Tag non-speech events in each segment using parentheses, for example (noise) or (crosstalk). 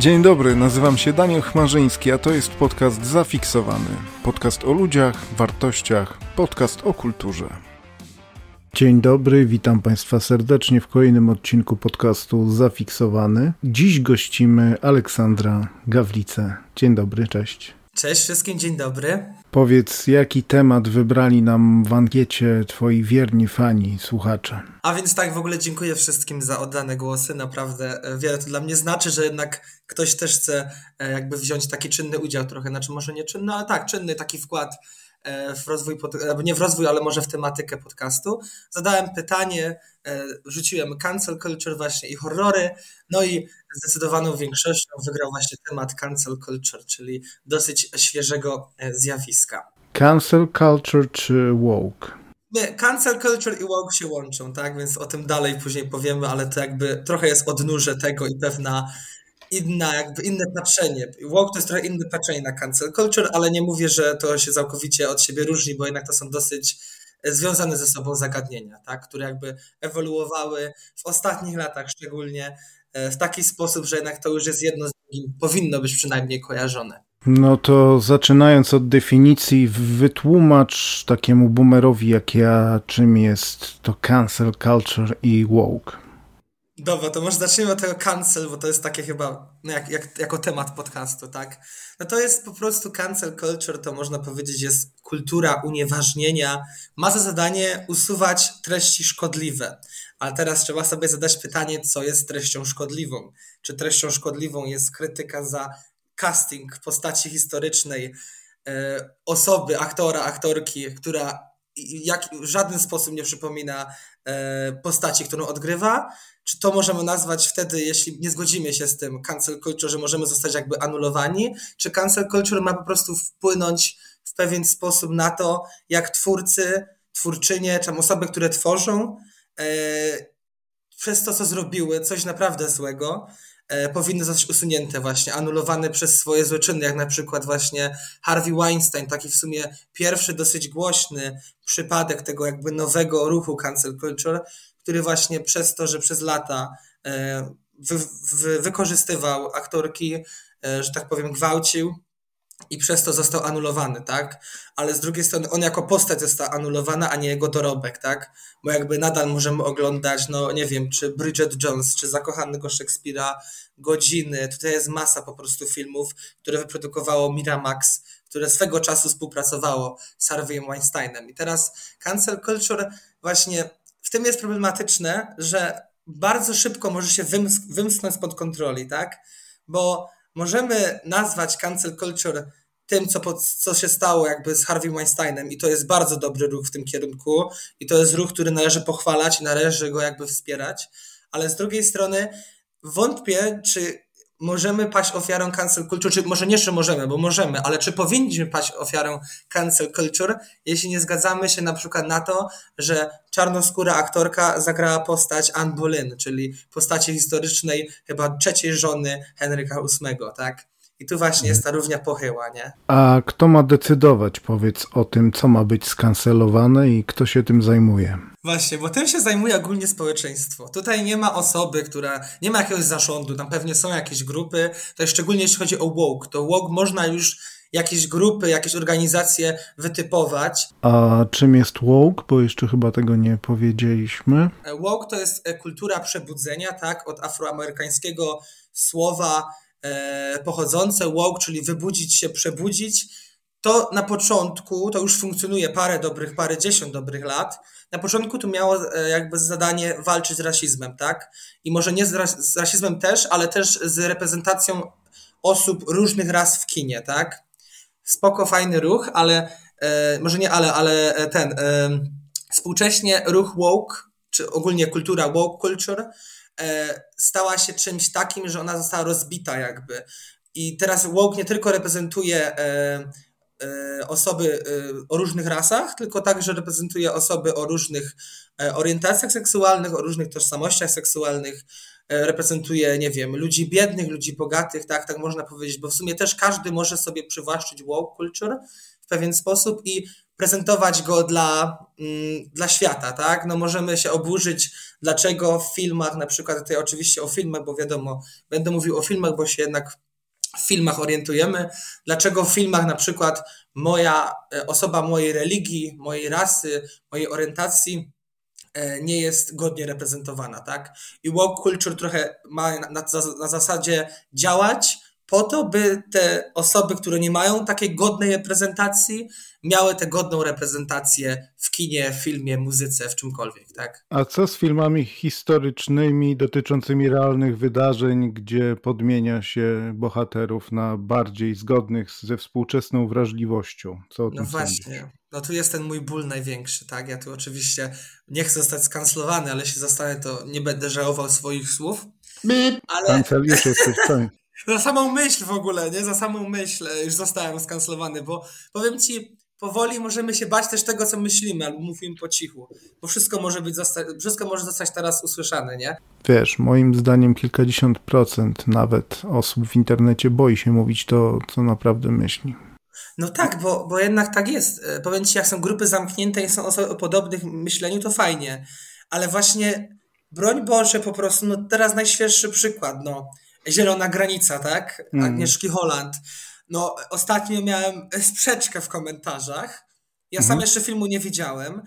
Dzień dobry, nazywam się Daniel Chmarzyński, a to jest podcast Zafiksowany. Podcast o ludziach, wartościach, podcast o kulturze. Dzień dobry, witam Państwa serdecznie w kolejnym odcinku podcastu Zafiksowany. Dziś gościmy Aleksandra Gawlicę. Dzień dobry, cześć. Cześć wszystkim, dzień dobry. Powiedz, jaki temat wybrali nam w ankiecie twoi wierni fani, słuchacze? A więc tak, w ogóle dziękuję wszystkim za oddane głosy. Naprawdę e, wiele to dla mnie znaczy, że jednak ktoś też chce e, jakby wziąć taki czynny udział trochę, znaczy może nie czynny, ale tak, czynny taki wkład w rozwój, nie w rozwój, ale może w tematykę podcastu. Zadałem pytanie, rzuciłem cancel culture właśnie i horrory, no i zdecydowaną większością wygrał właśnie temat cancel culture, czyli dosyć świeżego zjawiska. Cancel culture czy woke? Nie, cancel culture i woke się łączą, tak? Więc o tym dalej później powiemy, ale to jakby trochę jest odnóże tego i pewna inna, jakby inne patrzenie. Woke to jest trochę inne patrzenie na cancel culture, ale nie mówię, że to się całkowicie od siebie różni, bo jednak to są dosyć e, związane ze sobą zagadnienia, tak? które jakby ewoluowały w ostatnich latach szczególnie e, w taki sposób, że jednak to już jest jedno z drugim, powinno być przynajmniej kojarzone. No to zaczynając od definicji, wytłumacz takiemu boomerowi jak ja, czym jest to cancel culture i woke. Dobra, to może zacznijmy od tego cancel, bo to jest takie chyba no jak, jak, jako temat podcastu, tak? No to jest po prostu cancel culture, to można powiedzieć jest kultura unieważnienia. Ma za zadanie usuwać treści szkodliwe. Ale teraz trzeba sobie zadać pytanie, co jest treścią szkodliwą. Czy treścią szkodliwą jest krytyka za casting postaci historycznej, e, osoby, aktora, aktorki, która jak, w żaden sposób nie przypomina postaci, którą odgrywa, czy to możemy nazwać wtedy, jeśli nie zgodzimy się z tym cancel culture, że możemy zostać jakby anulowani, czy cancel culture ma po prostu wpłynąć w pewien sposób na to, jak twórcy, twórczynie, czy osoby, które tworzą, e, przez to, co zrobiły, coś naprawdę złego, E, powinny zostać usunięte właśnie, anulowane przez swoje złoczyny, jak na przykład właśnie Harvey Weinstein, taki w sumie pierwszy dosyć głośny przypadek tego jakby nowego ruchu cancel culture, który właśnie przez to, że przez lata e, wy, wy, wykorzystywał aktorki, e, że tak powiem, gwałcił, i przez to został anulowany, tak? Ale z drugiej strony on jako postać został anulowana, a nie jego dorobek, tak? Bo jakby nadal możemy oglądać, no nie wiem, czy Bridget Jones, czy Zakochanego Szekspira, godziny. Tutaj jest masa po prostu filmów, które wyprodukowało Miramax, które swego czasu współpracowało z Harvey'em Weinsteinem. I teraz cancel culture właśnie w tym jest problematyczne, że bardzo szybko może się wymsknąć spod kontroli, tak? Bo możemy nazwać cancel culture tym, co, co się stało jakby z Harvey Weinsteinem i to jest bardzo dobry ruch w tym kierunku i to jest ruch, który należy pochwalać i należy go jakby wspierać, ale z drugiej strony wątpię, czy możemy paść ofiarą cancel culture, czy może nie, czy możemy, bo możemy, ale czy powinniśmy paść ofiarą cancel culture, jeśli nie zgadzamy się na przykład na to, że czarnoskóra aktorka zagrała postać Anne Boleyn, czyli postaci historycznej chyba trzeciej żony Henryka VIII, tak? I tu właśnie jest ta równia pochyła, nie? A kto ma decydować, powiedz, o tym, co ma być skancelowane i kto się tym zajmuje? Właśnie, bo tym się zajmuje ogólnie społeczeństwo. Tutaj nie ma osoby, która, nie ma jakiegoś zarządu, tam pewnie są jakieś grupy, to szczególnie jeśli chodzi o woke, to woke można już jakieś grupy, jakieś organizacje wytypować. A czym jest woke? Bo jeszcze chyba tego nie powiedzieliśmy. E, woke to jest e, kultura przebudzenia, tak, od afroamerykańskiego słowa pochodzące woke, czyli wybudzić się, przebudzić. To na początku, to już funkcjonuje parę dobrych, parę dziesiąt dobrych lat. Na początku to miało e, jakby zadanie walczyć z rasizmem, tak? I może nie z, ras z rasizmem też, ale też z reprezentacją osób różnych ras w kinie, tak? Spoko, fajny ruch, ale e, może nie ale, ale e, ten e, współcześnie ruch woke, czy ogólnie kultura woke culture E, stała się czymś takim, że ona została rozbita jakby. I teraz woke nie tylko reprezentuje e, e, osoby o różnych rasach, tylko także reprezentuje osoby o różnych orientacjach seksualnych, o różnych tożsamościach seksualnych, reprezentuje, nie wiem, ludzi biednych, ludzi bogatych, tak, tak można powiedzieć, bo w sumie też każdy może sobie przywłaszczyć woke culture w pewien sposób i prezentować go dla, mm, dla świata, tak? No możemy się oburzyć, dlaczego w filmach, na przykład tutaj oczywiście o filmach, bo wiadomo, będę mówił o filmach, bo się jednak w filmach orientujemy, dlaczego w filmach na przykład moja e, osoba mojej religii, mojej rasy, mojej orientacji e, nie jest godnie reprezentowana, tak? I woke culture trochę ma na, na, na zasadzie działać, po to, by te osoby, które nie mają takiej godnej reprezentacji, miały tę godną reprezentację w kinie, filmie, muzyce, w czymkolwiek, tak? A co z filmami historycznymi dotyczącymi realnych wydarzeń, gdzie podmienia się bohaterów na bardziej zgodnych ze współczesną wrażliwością? Co o no właśnie. Sądzisz? No tu jest ten mój ból największy, tak? Ja tu oczywiście nie chcę zostać skancelowany, ale się zastanę, to nie będę żałował swoich słów. Ale... Kancel już jesteś, (laughs) Za samą myśl w ogóle, nie? Za samą myśl e, już zostałem skancelowany, bo powiem ci, powoli możemy się bać też tego, co myślimy, albo mówimy po cichu, bo wszystko może być, wszystko może zostać teraz usłyszane, nie? Wiesz, moim zdaniem kilkadziesiąt procent nawet osób w internecie boi się mówić to, co naprawdę myśli. No tak, bo, bo jednak tak jest. E, powiem ci, jak są grupy zamknięte i są osoby o podobnych myśleniu, to fajnie, ale właśnie broń Boże po prostu, no teraz najświeższy przykład, no Zielona Granica, tak? Mm. Agnieszki Holland. No, ostatnio miałem sprzeczkę w komentarzach. Ja sam mhm. jeszcze filmu nie widziałem,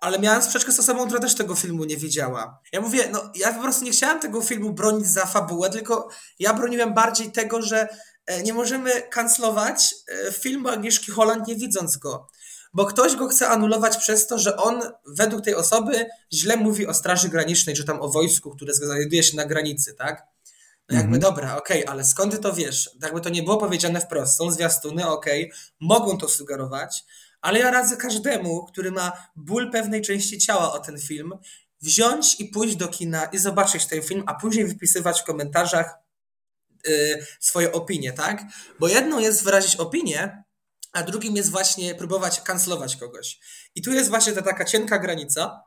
ale miałem sprzeczkę z osobą, która też tego filmu nie widziała. Ja mówię, no ja po prostu nie chciałem tego filmu bronić za fabułę, tylko ja broniłem bardziej tego, że e, nie możemy kancelować e, filmu Agnieszki Holland nie widząc go. Bo ktoś go chce anulować przez to, że on według tej osoby źle mówi o Straży Granicznej, czy tam o wojsku, które znajduje się na granicy, tak? Jakby mhm. dobra, okej, okay, ale skąd ty to wiesz? Jakby to nie było powiedziane wprost. Są zwiastuny, okej, okay, mogą to sugerować, ale ja radzę każdemu, który ma ból pewnej części ciała o ten film, wziąć i pójść do kina i zobaczyć ten film, a później wypisywać w komentarzach yy, swoje opinie, tak? Bo jedną jest wyrazić opinię, a drugim jest właśnie próbować kancelować kogoś. I tu jest właśnie ta taka cienka granica,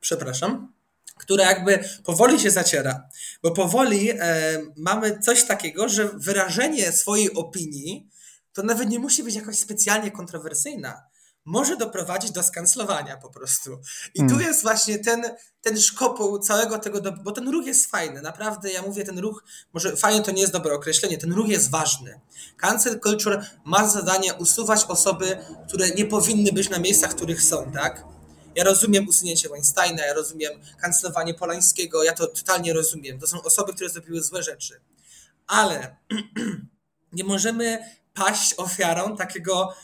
przepraszam, która jakby powoli się zaciera, bo powoli e, mamy coś takiego, że wyrażenie swojej opinii to nawet nie musi być jakoś specjalnie kontrowersyjna. Może doprowadzić do skancelowania po prostu. I hmm. tu jest właśnie ten, ten szkopuł całego tego, do, bo ten ruch jest fajny. Naprawdę, ja mówię, ten ruch, może fajnie to nie jest dobre określenie, ten ruch jest ważny. Cancel culture ma zadanie usuwać osoby, które nie powinny być na miejscach, których są, tak? Ja rozumiem usunięcie Weinsteina, ja rozumiem kancelowanie Polańskiego, ja to totalnie rozumiem. To są osoby, które zrobiły złe rzeczy. Ale (clears throat) nie możemy paść ofiarą takiego,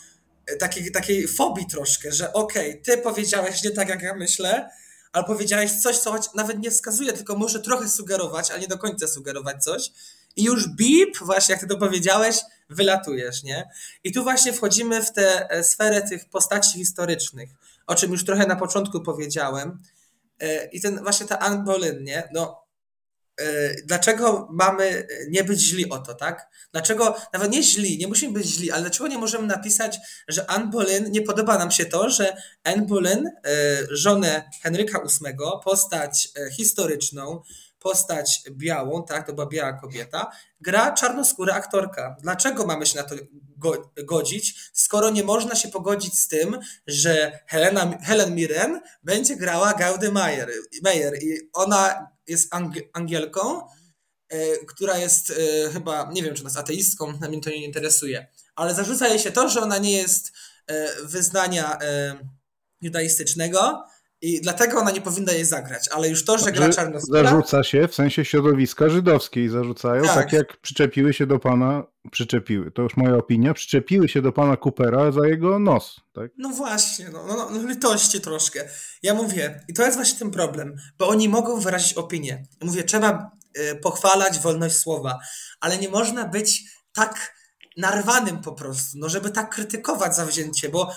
takiej, takiej fobii troszkę, że okej, okay, ty powiedziałeś nie tak, jak ja myślę, ale powiedziałeś coś, co nawet nie wskazuje, tylko może trochę sugerować, ale nie do końca sugerować coś. I już bip, właśnie jak ty to powiedziałeś, wylatujesz, nie? I tu właśnie wchodzimy w tę e, sferę tych postaci historycznych o czym już trochę na początku powiedziałem. E, I ten właśnie ta Anne Boleyn, nie? No, e, dlaczego mamy nie być źli o to, tak? Dlaczego, nawet nie źli, nie musimy być źli, ale dlaczego nie możemy napisać, że Anne Boleyn, nie podoba nam się to, że Anne Boleyn, e, żonę Henryka VIII, postać historyczną, postać białą, tak, to była biała kobieta, gra czarnoskóra aktorka. Dlaczego mamy się na to go, godzić, skoro nie można się pogodzić z tym, że Helena, Helen Mirren będzie grała Gaudy Meyer, i ona jest Angielką, e, która jest e, chyba, nie wiem czy ona jest ateistką, mnie to nie interesuje, ale zarzuca jej się to, że ona nie jest e, wyznania judaistycznego, i dlatego ona nie powinna jej zagrać, ale już to, że gra czarnoskóra... Zarzuca się, w sensie środowiska żydowskiej zarzucają, tak. tak. jak przyczepiły się do pana, przyczepiły, to już moja opinia, przyczepiły się do pana Coopera za jego nos, tak? No właśnie, no, no, no litości troszkę. Ja mówię, i to jest właśnie ten problem, bo oni mogą wyrazić opinię. Mówię, trzeba y, pochwalać wolność słowa, ale nie można być tak narwanym po prostu, no żeby tak krytykować zawzięcie, bo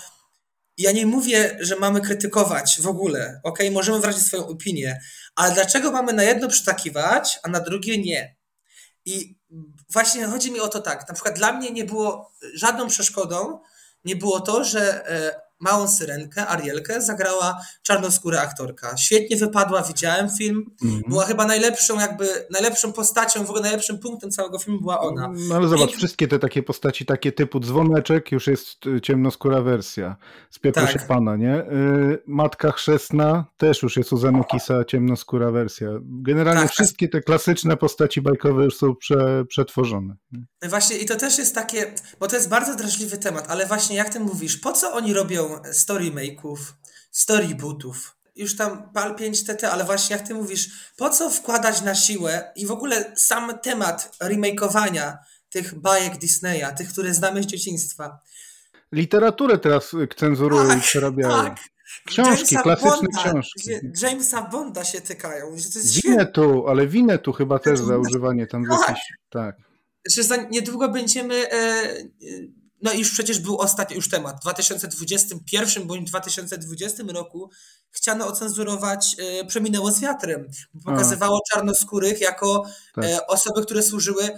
ja nie mówię, że mamy krytykować w ogóle, ok? Możemy wyrazić swoją opinię, ale dlaczego mamy na jedno przytakiwać, a na drugie nie? I właśnie chodzi mi o to tak, na przykład dla mnie nie było żadną przeszkodą, nie było to, że e, małą syrenkę, Arielkę, zagrała czarnoskóra aktorka. Świetnie wypadła, widziałem film. Mm. Była chyba najlepszą, jakby najlepszą postacią, w ogóle najlepszym punktem całego filmu była ona. No ale zobacz, I... wszystkie te takie postaci, takie typu dzwoneczek, już jest y, ciemnoskóra wersja. Z tak. się pana, nie? Y, Matka chrzestna też już jest u Zanukisa ciemnoskóra wersja. Generalnie tak, tak. wszystkie te klasyczne postaci bajkowe już są prze, przetworzone. No właśnie i to też jest takie, bo to jest bardzo drażliwy temat, ale właśnie jak ty mówisz, po co oni robią story make'ów, storybootów? Już tam pal 5 TT, ale właśnie jak ty mówisz, po co wkładać na siłę i w ogóle sam temat remakeowania tych bajek Disneya, tych, które znamy z dzieciństwa. Literaturę teraz cenzurują tak, i przerabiają. Tak. Książki, Jamesa klasyczne Bonda, książki. Jamesa Bonda się tykają. Jest Winetu, ale Winetu chyba też za używanie tam tak. jakiś, tak. Że za niedługo będziemy, e, no i już przecież był ostatni już temat, w 2021 bądź 2020 roku chciano ocenzurować e, Przeminęło z wiatrem. Pokazywało A. czarnoskórych jako tak. E, osoby, które służyły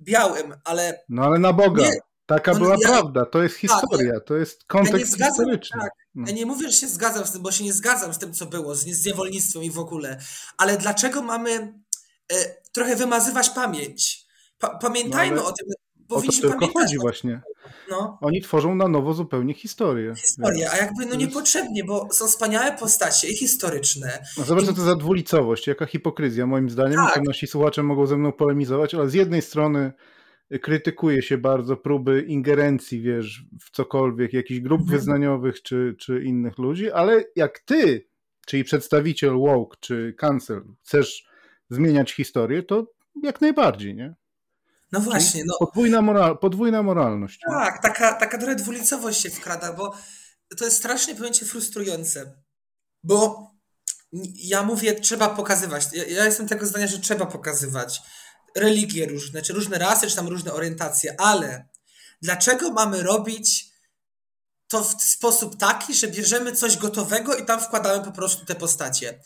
białym, ale... No ale na Boga. Nie, Taka no, była ja, prawda, to jest tak, historia, tak, to jest kontekst ja zgadzam, historyczny. Tak. No. Ja nie mówię, że się zgadzam z tym, bo się nie zgadzam z tym, co było, z, z niewolnictwem i w ogóle, ale dlaczego mamy e, trochę wymazywać pamięć? Pa, pamiętajmy no, o tym. O to tylko chodzi właśnie. No. Oni tworzą na nowo zupełnie historię. Historię, a jakby no niepotrzebnie, bo są wspaniałe postacie i historyczne. No zobacz, co to za dwulicowość, jaka hipokryzja moim zdaniem. Tak. Nasi słuchacze mogą ze mną polemizować, ale z jednej strony krytykuje się bardzo próby ingerencji, wiesz, w cokolwiek, jakichś grup mhm. wyznaniowych czy, czy innych ludzi, ale jak ty, czyli przedstawiciel woke czy cancel, chcesz zmieniać historię, to jak najbardziej, nie? No właśnie. No. Podwójna, moral, podwójna moralność. Tak, taka, taka trochę dwulicowość się wkrada, bo to jest strasznie, ci, frustrujące. Bo ja mówię, trzeba pokazywać. Ja, ja jestem tego zdania, że trzeba pokazywać religie różne, czy różne rasy, czy tam różne orientacje, ale dlaczego mamy robić to w sposób taki, że bierzemy coś gotowego i tam wkładamy po prostu te postacie?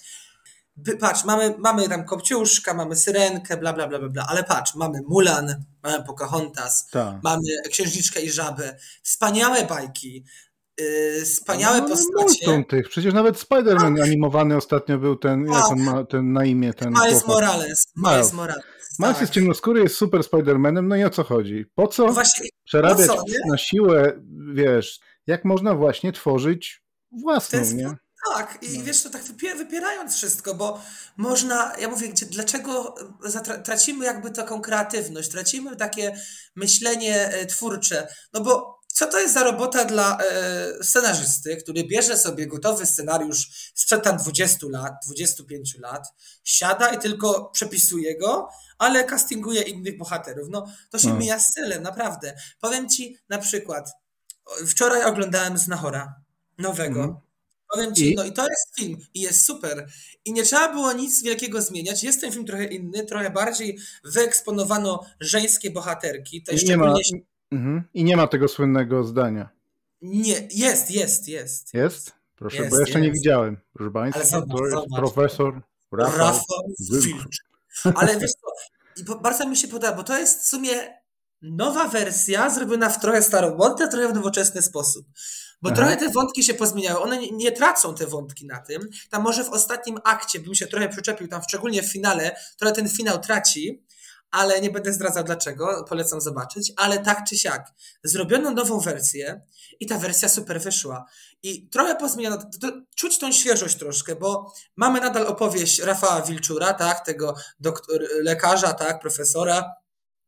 Patrz, mamy, mamy tam Kopciuszka, mamy Syrenkę, bla, bla, bla, bla, bla, ale patrz, mamy Mulan, mamy Pocahontas, Ta. mamy Księżniczkę i Żabę, wspaniałe bajki, Yy, wspaniałe no, postacie. tych. Przecież nawet Spider-Man tak. animowany ostatnio był ten, tak. jak on ma ten na imię. Ten Miles Morales. Miles Morales. Miles tak. jest ciemnoskóry, jest super Spider-Manem, no i o co chodzi? Po co no właśnie, przerabiać co, na siłę, wiesz, jak można właśnie tworzyć własną, nie? Tak, i no. wiesz, to tak wypierając wszystko, bo można, ja mówię, gdzie, dlaczego tracimy jakby taką kreatywność, tracimy takie myślenie e, twórcze, no bo co to jest za robota dla e, scenarzysty, który bierze sobie gotowy scenariusz sprzed tam 20 lat, 25 lat, siada i tylko przepisuje go, ale castinguje innych bohaterów. No, to się no. mija z celem, naprawdę. Powiem ci na przykład, wczoraj oglądałem Znachora, nowego. Mm. Powiem ci, I? no i to jest film i jest super. I nie trzeba było nic wielkiego zmieniać. Jest ten film trochę inny, trochę bardziej wyeksponowano żeńskie bohaterki. To nie ma, Mhm. I nie ma tego słynnego zdania. Nie, jest, jest, jest. Jest? Proszę, jest, bo jeszcze jest. nie widziałem. Proszę Państwa, zobacz, to jest profesor Rafał, Rafał Wilcz. Ale (laughs) wiesz co, i bardzo mi się podoba, bo to jest w sumie nowa wersja zrobiona w trochę staromodny, trochę w nowoczesny sposób. Bo Aha. trochę te wątki się pozmieniały. One nie, nie, tracą te wątki na tym. Tam może w ostatnim akcie bym się trochę przyczepił, tam szczególnie w finale, trochę ten finał traci, ale nie będę zdradzał dlaczego, polecam zobaczyć, ale tak czy siak, zrobiono nową wersję i ta wersja super wyszła. I trochę pozmieniano, czuć tą świeżość troszkę, bo mamy nadal opowieść Rafała Wilczura, tak, tego doktor, lekarza, tak, profesora,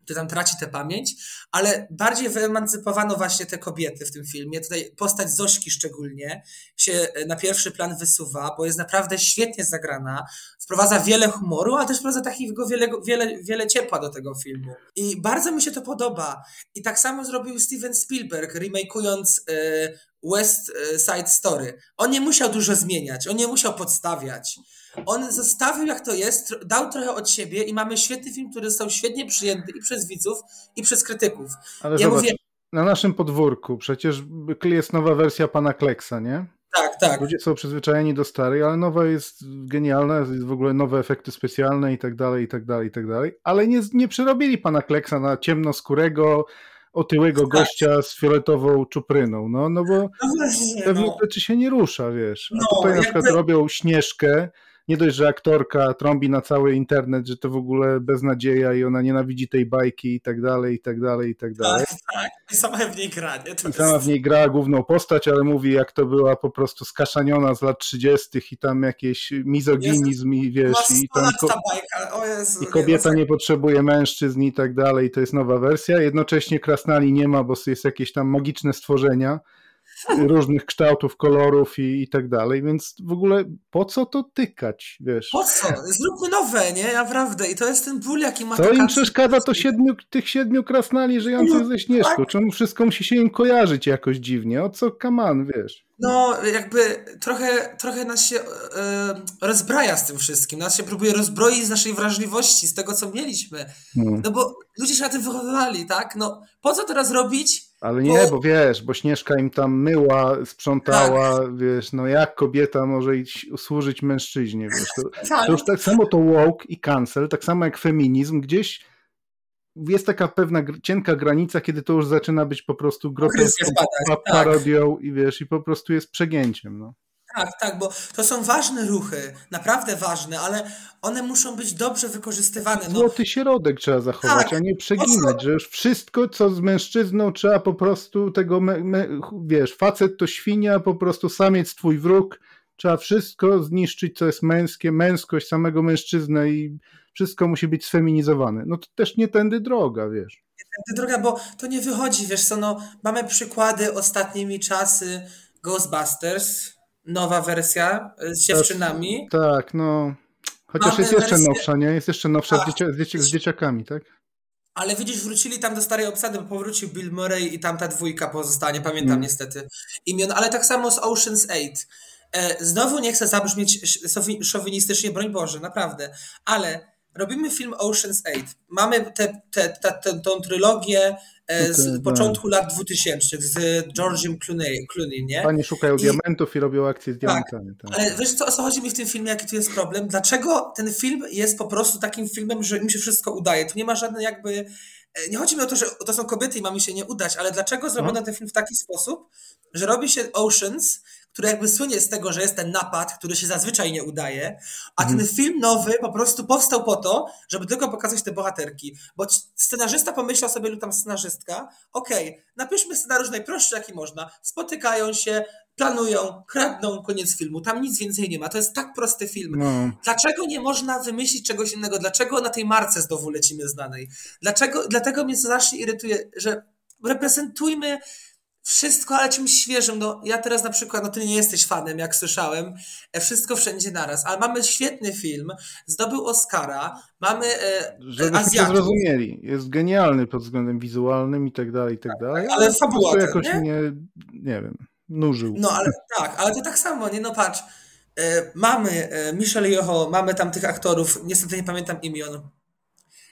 który tam traci tę pamięć, ale bardziej wyemancypowano właśnie te kobiety w tym filmie. Tutaj postać Zośki szczególnie się na pierwszy plan wysuwa, bo jest naprawdę świetnie zagrana, wprowadza wiele humoru, ale też wprowadza takiego wiele, wiele, wiele ciepła do tego filmu. I bardzo mi się to podoba. I tak samo zrobił Steven Spielberg, remakując y, West Side Story. On nie musiał dużo zmieniać, on nie musiał podstawiać. On zostawił jak to jest, dał trochę od siebie i mamy świetny film, który został świetnie przyjęty i przez widzów, i przez krytyków. Ale ja zobacz, mówię... na naszym podwórku przecież jest nowa wersja pana Kleksa, nie? Tak, tak. Ludzie są przyzwyczajeni do starej, ale nowa jest genialna, jest w ogóle nowe efekty specjalne i tak dalej, i tak dalej, i tak dalej. Ale nie, nie przerobili pana Kleksa na ciemnoskórego, otyłego tak. gościa z fioletową czupryną, no, no bo no właśnie, no. rzeczy się nie rusza, wiesz. A no, tutaj na przykład robią Śnieżkę, nie dość, że aktorka trąbi na cały internet, że to w ogóle beznadzieja i ona nienawidzi tej bajki i tak dalej, i tak dalej, i tak dalej. Tak, tak. I sama w niej gra, nie? To I sama w niej gra główną postać, ale mówi, jak to była po prostu skaszaniona z lat 30. i tam jakieś mizoginizm i wiesz, i tam ko Jezu, i kobieta nie, nie potrzebuje mężczyzn i tak dalej, to jest nowa wersja. Jednocześnie Krasnali nie ma, bo jest jakieś tam magiczne stworzenia różnych kształtów, kolorów i, i tak dalej, więc w ogóle po co to tykać, wiesz? Po co? Zróbmy nowe, nie? Naprawdę. I to jest ten ból, jaki ma To im przeszkadza to siedmiu, tych siedmiu krasnali żyjących ze Śnieżką. Tak? Czemu wszystko musi się im kojarzyć jakoś dziwnie? O co kaman, wiesz? No, jakby trochę, trochę nas się e, rozbraja z tym wszystkim. Nas się próbuje rozbroić z naszej wrażliwości, z tego, co mieliśmy. No, no bo ludzie się na tym wychowywali, tak? No, po co teraz robić ale nie, bo... bo wiesz, bo Śnieżka im tam myła, sprzątała, tak. wiesz, no jak kobieta może iść służyć mężczyźnie, wiesz, to, (laughs) tak. to już tak samo to woke i cancel, tak samo jak feminizm, gdzieś jest taka pewna cienka granica, kiedy to już zaczyna być po prostu groteską tak. parodią tak. i wiesz, i po prostu jest przegięciem, no. Tak, tak, bo to są ważne ruchy, naprawdę ważne, ale one muszą być dobrze wykorzystywane. No. Złoty środek trzeba zachować, tak, a nie przeginać, że już wszystko, co z mężczyzną trzeba po prostu tego, me, me, wiesz, facet to świnia, po prostu samiec twój wróg, trzeba wszystko zniszczyć, co jest męskie, męskość samego mężczyznę i wszystko musi być sfeminizowane. No to też nie tędy droga, wiesz. Nie tędy droga, bo to nie wychodzi, wiesz co, no mamy przykłady ostatnimi czasy Ghostbusters, nowa wersja e, z dziewczynami. Tak, tak no. Chociaż Mamy jest jeszcze wersję... nowsza, nie? Jest jeszcze nowsza tak. z, dziecia, z, dzieci, z, dzieciakami, tak? Ale widzisz, wrócili tam do starej obsady, bo powrócił Bill Murray i tam ta dwójka pozostała, nie pamiętam mm. niestety imion, ale tak samo z Ocean's 8. E, znowu nie chcę zabrzmieć szowinistycznie, broń Boże, naprawdę, ale robimy film Ocean's 8. Mamy tę te, te, te, tą trylogię E, z okay, początku tak. lat 2000 z George'em Clooney, Clooney, nie? Panie szukają I, diamentów i robią akcje z tak, diamentami. Tak, tak. Ale wiesz co, o co chodzi mi w tym filmie, jaki tu jest problem? Dlaczego ten film jest po prostu takim filmem, że mi się wszystko udaje? Tu nie ma żadnej jakby... E, nie chodzi mi o to, że to są kobiety i ma mi się nie udać, ale dlaczego zrobiono no. ten film w taki sposób, że robi się Oceans, który jakby słynie z tego, że jest ten napad, który się zazwyczaj nie udaje, a ten mhm. film nowy po prostu powstał po to, żeby tylko pokazać te bohaterki. Bo scenarzysta pomyślał sobie, lub tam scenarzystka, okej, okay, napiszmy scenariusz najprostszy jaki można, spotykają się, planują, kradną, koniec filmu. Tam nic więcej nie ma. To jest tak prosty film. No. Dlaczego nie można wymyślić czegoś innego? Dlaczego na tej marce znowu lecimy znanej? Dlaczego, dlatego mnie strasznie irytuje, że reprezentujmy wszystko, ale czymś świeżym. No, ja teraz na przykład, no ty nie jesteś fanem, jak słyszałem, e, wszystko wszędzie naraz, ale mamy świetny film, zdobył Oscara, mamy e, Żebyśmy to zrozumieli, jest genialny pod względem wizualnym i tak dalej, i tak, tak dalej. Ale, ale fabuła to jakoś nie? nie, nie wiem, nużył. No, ale tak, ale to tak samo, nie, no patrz, e, mamy e, Michelle Yeoh, mamy tam tych aktorów, niestety nie pamiętam imion,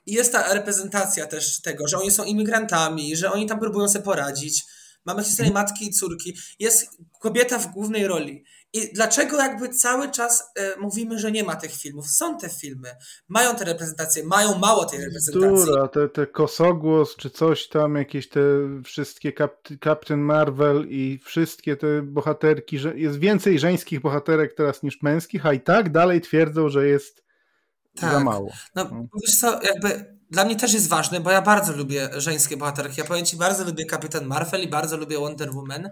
i jest ta reprezentacja też tego, że oni są imigrantami, że oni tam próbują sobie poradzić, Mamy historię matki i córki. Jest kobieta w głównej roli. I dlaczego jakby cały czas e, mówimy, że nie ma tych filmów? Są te filmy, mają te reprezentacje, mają mało tej reprezentacji. Która, te, te kosogłos, czy coś tam, jakieś te wszystkie Cap Captain Marvel i wszystkie te bohaterki, że jest więcej żeńskich bohaterek teraz niż męskich, a i tak dalej twierdzą, że jest tak. za mało. No, no. wiesz co, jakby dla mnie też jest ważne, bo ja bardzo lubię żeńskie bohaterki. Ja powiem Ci, bardzo lubię Kapitan Marvel i bardzo lubię Wonder Woman,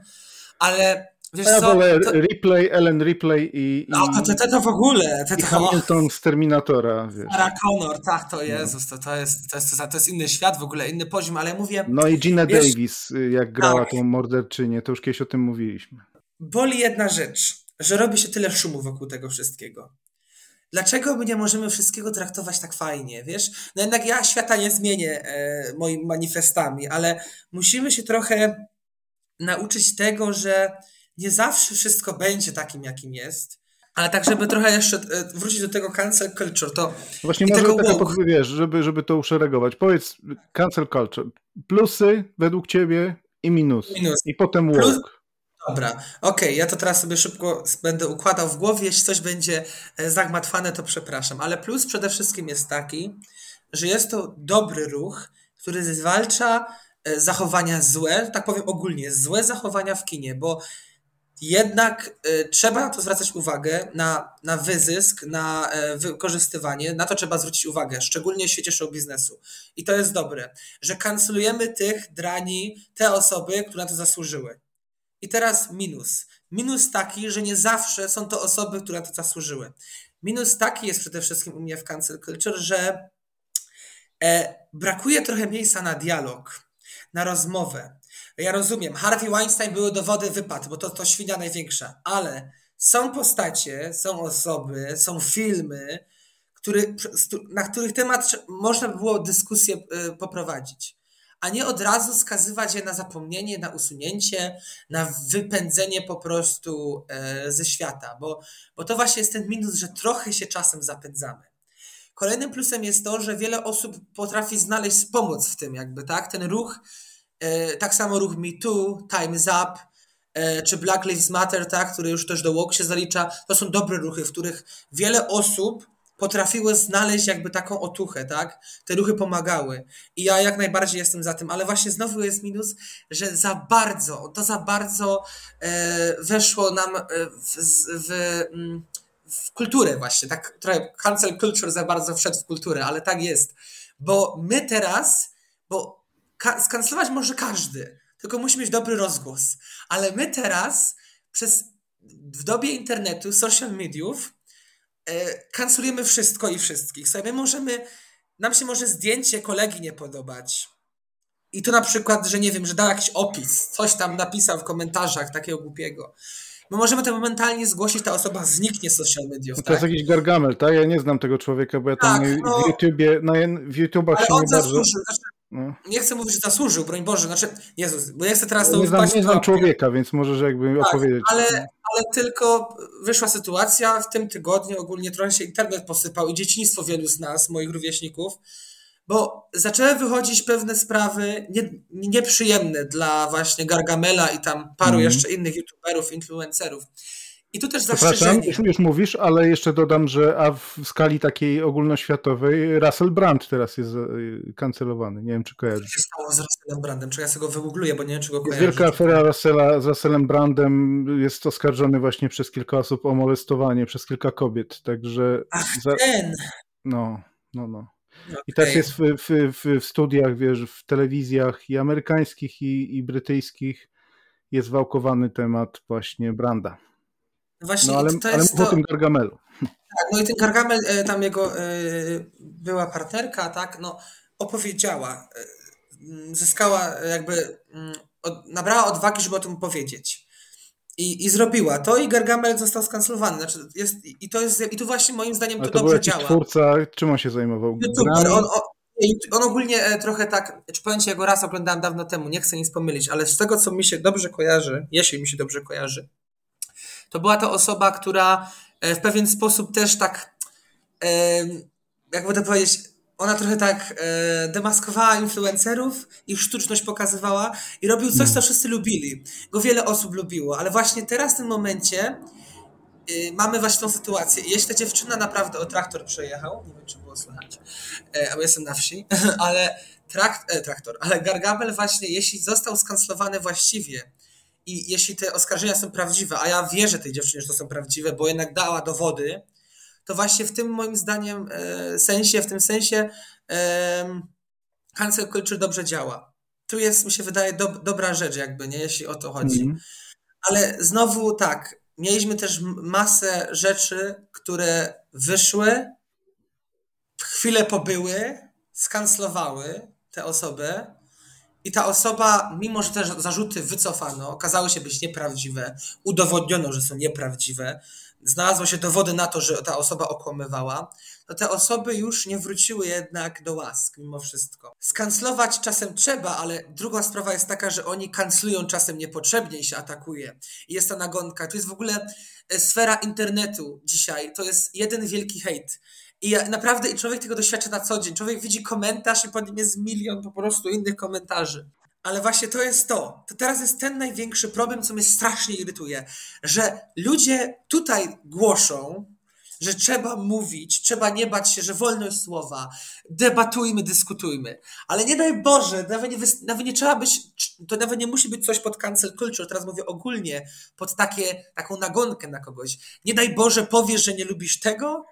ale wiesz ja co... wolę to... Ripley, Ellen Ripley i... No to, to, to, to w ogóle. To, I Hamilton z Terminatora, wiesz. Sarah Connor, tak, to no. Jezus, to, to, jest, to, jest, to jest inny świat w ogóle, inny poziom, ale mówię... No i Gina wiesz, Davis, jak grała tak. tą morderczynię, to już kiedyś o tym mówiliśmy. Boli jedna rzecz, że robi się tyle szumu wokół tego wszystkiego. Dlaczego my nie możemy wszystkiego traktować tak fajnie, wiesz? No jednak ja świata nie zmienię e, moimi manifestami, ale musimy się trochę nauczyć tego, że nie zawsze wszystko będzie takim, jakim jest. Ale tak, żeby trochę jeszcze e, wrócić do tego cancel culture, to. Właśnie może tego taka wiesz, żeby, żeby to uszeregować. Powiedz cancel culture. Plusy według ciebie i minusy. Minus. I potem woke. Plus, Dobra, okej, okay, ja to teraz sobie szybko będę układał w głowie. Jeśli coś będzie e, zagmatwane, to przepraszam. Ale plus przede wszystkim jest taki, że jest to dobry ruch, który zwalcza e, zachowania złe, tak powiem ogólnie, złe zachowania w kinie, bo jednak y, trzeba to zwracać uwagę, na, na wyzysk, na y, wykorzystywanie, na to trzeba zwrócić uwagę, szczególnie w świecie show biznesu. I to jest dobre, że kancelujemy tych drani, te osoby, które na to zasłużyły. I teraz minus. Minus taki, że nie zawsze są to osoby, które to zasłużyły. Minus taki jest przede wszystkim u mnie w cancel culture, że e, brakuje trochę miejsca na dialog, na rozmowę. Ja rozumiem, Harvey Weinstein były dowody wypad, bo to, to świnia największa, ale są postacie, są osoby, są filmy, który, na których temat można by było dyskusję y, poprowadzić, a nie od razu skazywać je na zapomnienie, na usunięcie, na wypędzenie po prostu e, ze świata, bo, bo to właśnie jest ten minus, że trochę się czasem zapędzamy. Kolejnym plusem jest to, że wiele osób potrafi znaleźć pomoc w tym, jakby, tak? Ten ruch E, tak samo ruch Me Too, Time's Up, e, czy Black Lives Matter, tak, który już też do walk się zalicza, to są dobre ruchy, w których wiele osób potrafiły znaleźć jakby taką otuchę, tak? Te ruchy pomagały. I ja jak najbardziej jestem za tym, ale właśnie znowu jest minus, że za bardzo, to za bardzo e, weszło nam e, w, w, mm, w kulturę właśnie, tak trochę cancel culture za bardzo wszedł w kulturę, ale tak jest. Bo my teraz, bo skancelować może każdy, tylko musi mieć dobry rozgłos. Ale my teraz przez w dobie internetu, social mediów kancelujemy wszystko i wszystkich. Sobie możemy, nam się może zdjęcie kolegi nie podobać. I to na przykład, że nie wiem, że dał jakiś opis, coś tam napisał w komentarzach takiego głupiego. My możemy to momentalnie zgłosić, ta osoba zniknie z social mediów. No to tak? jest jakiś gargamel, tak? Ja nie znam tego człowieka, bo ja tam tak, no, w YouTubie, na, w YouTubach się nie bardzo... Znaczy, no. Nie chcę mówić, że zasłużył, broń Boże, znaczy, Jezus, bo ja chcę teraz to Nie znam, nie znam człowieka, więc możesz jakby tak, opowiedzieć. Ale, ale tylko wyszła sytuacja w tym tygodniu, ogólnie trochę się internet posypał i dzieciństwo wielu z nas, moich rówieśników, bo zaczęły wychodzić pewne sprawy nie, nieprzyjemne dla właśnie Gargamela i tam paru mm. jeszcze innych youtuberów, influencerów. I tu też Przepraszam, już, już mówisz, ale jeszcze dodam, że a w skali takiej ogólnoświatowej Russell Brand teraz jest e, kancelowany. Nie wiem, czy kojarzysz. Co się stało z Russellem Brandem? Czy ja sobie go wygoogluję, bo nie wiem, czy go kojarzę. Wielka afera Russella z Russellem Brandem jest oskarżony właśnie przez kilka osób o molestowanie, przez kilka kobiet, także... Ach, za... ten! No, no, no. Okay. I też jest w, w, w, w studiach, wiesz, w telewizjach i amerykańskich, i, i brytyjskich jest wałkowany temat właśnie Branda. Właśnie no, ale, to ale jest to... o tym Gargamelu. Tak, no i ten Gargamel, e, tam jego e, była partnerka, tak, no opowiedziała, e, zyskała jakby, nabrała odwagi, żeby o tym powiedzieć. I, I zrobiła to i Gargamel został skancelowany. Znaczy jest, I to jest, i tu właśnie moim zdaniem Ale to, to dobrze działa. twórca, czym on się zajmował? YouTuber. On, on, on ogólnie trochę tak, czy powiem Ci, ja go raz oglądałem dawno temu, nie chcę nic pomylić, ale z tego, co mi się dobrze kojarzy, jeśli mi się dobrze kojarzy, to była to osoba, która e, w pewien sposób też tak, e, jakby to powiedzieć, ona trochę tak e, demaskowała influencerów, ich sztuczność pokazywała i robił coś, co wszyscy lubili. Go wiele osób lubiło, ale właśnie teraz w tym momencie mamy właśnie tą sytuację. Jeśli ta dziewczyna naprawdę o traktor przejechał, nie wiem, czy było słychać, bo jestem na wsi, (laughs) ale trakt, traktor, ale Gargamel właśnie, jeśli został skancelowany właściwie i jeśli te oskarżenia są prawdziwe, a ja wierzę tej dziewczynie, że to są prawdziwe, bo jednak dała dowody, to właśnie w tym moim zdaniem e, sensie, w tym sensie e, culture dobrze działa. Tu jest, mi się wydaje, do, dobra rzecz jakby, nie? Jeśli o to chodzi. Mm. Ale znowu tak, mieliśmy też masę rzeczy, które wyszły, chwilę pobyły, skancelowały tę osobę, i ta osoba, mimo że te zarzuty wycofano, okazały się być nieprawdziwe, udowodniono, że są nieprawdziwe, znalazły się dowody na to, że ta osoba okłamywała, to te osoby już nie wróciły jednak do łask mimo wszystko. Skanclować czasem trzeba, ale druga sprawa jest taka, że oni kanclują czasem niepotrzebnie i się atakuje. I jest ta nagonka. To jest w ogóle e, sfera internetu dzisiaj. To jest jeden wielki hejt. I ja, naprawdę i człowiek tego doświadcza na co dzień. Człowiek widzi komentarz i pod nim jest milion po prostu innych komentarzy. Ale właśnie to jest to. To teraz jest ten największy problem, co mnie strasznie irytuje, że ludzie tutaj głoszą, że trzeba mówić, trzeba nie bać się, że wolność słowa, debatujmy, dyskutujmy. Ale nie daj Boże, nawet nie, nawet nie trzeba być, to nawet nie musi być coś pod cancel culture, teraz mówię ogólnie, pod takie, taką nagonkę na kogoś. Nie daj Boże powiesz, że nie lubisz tego,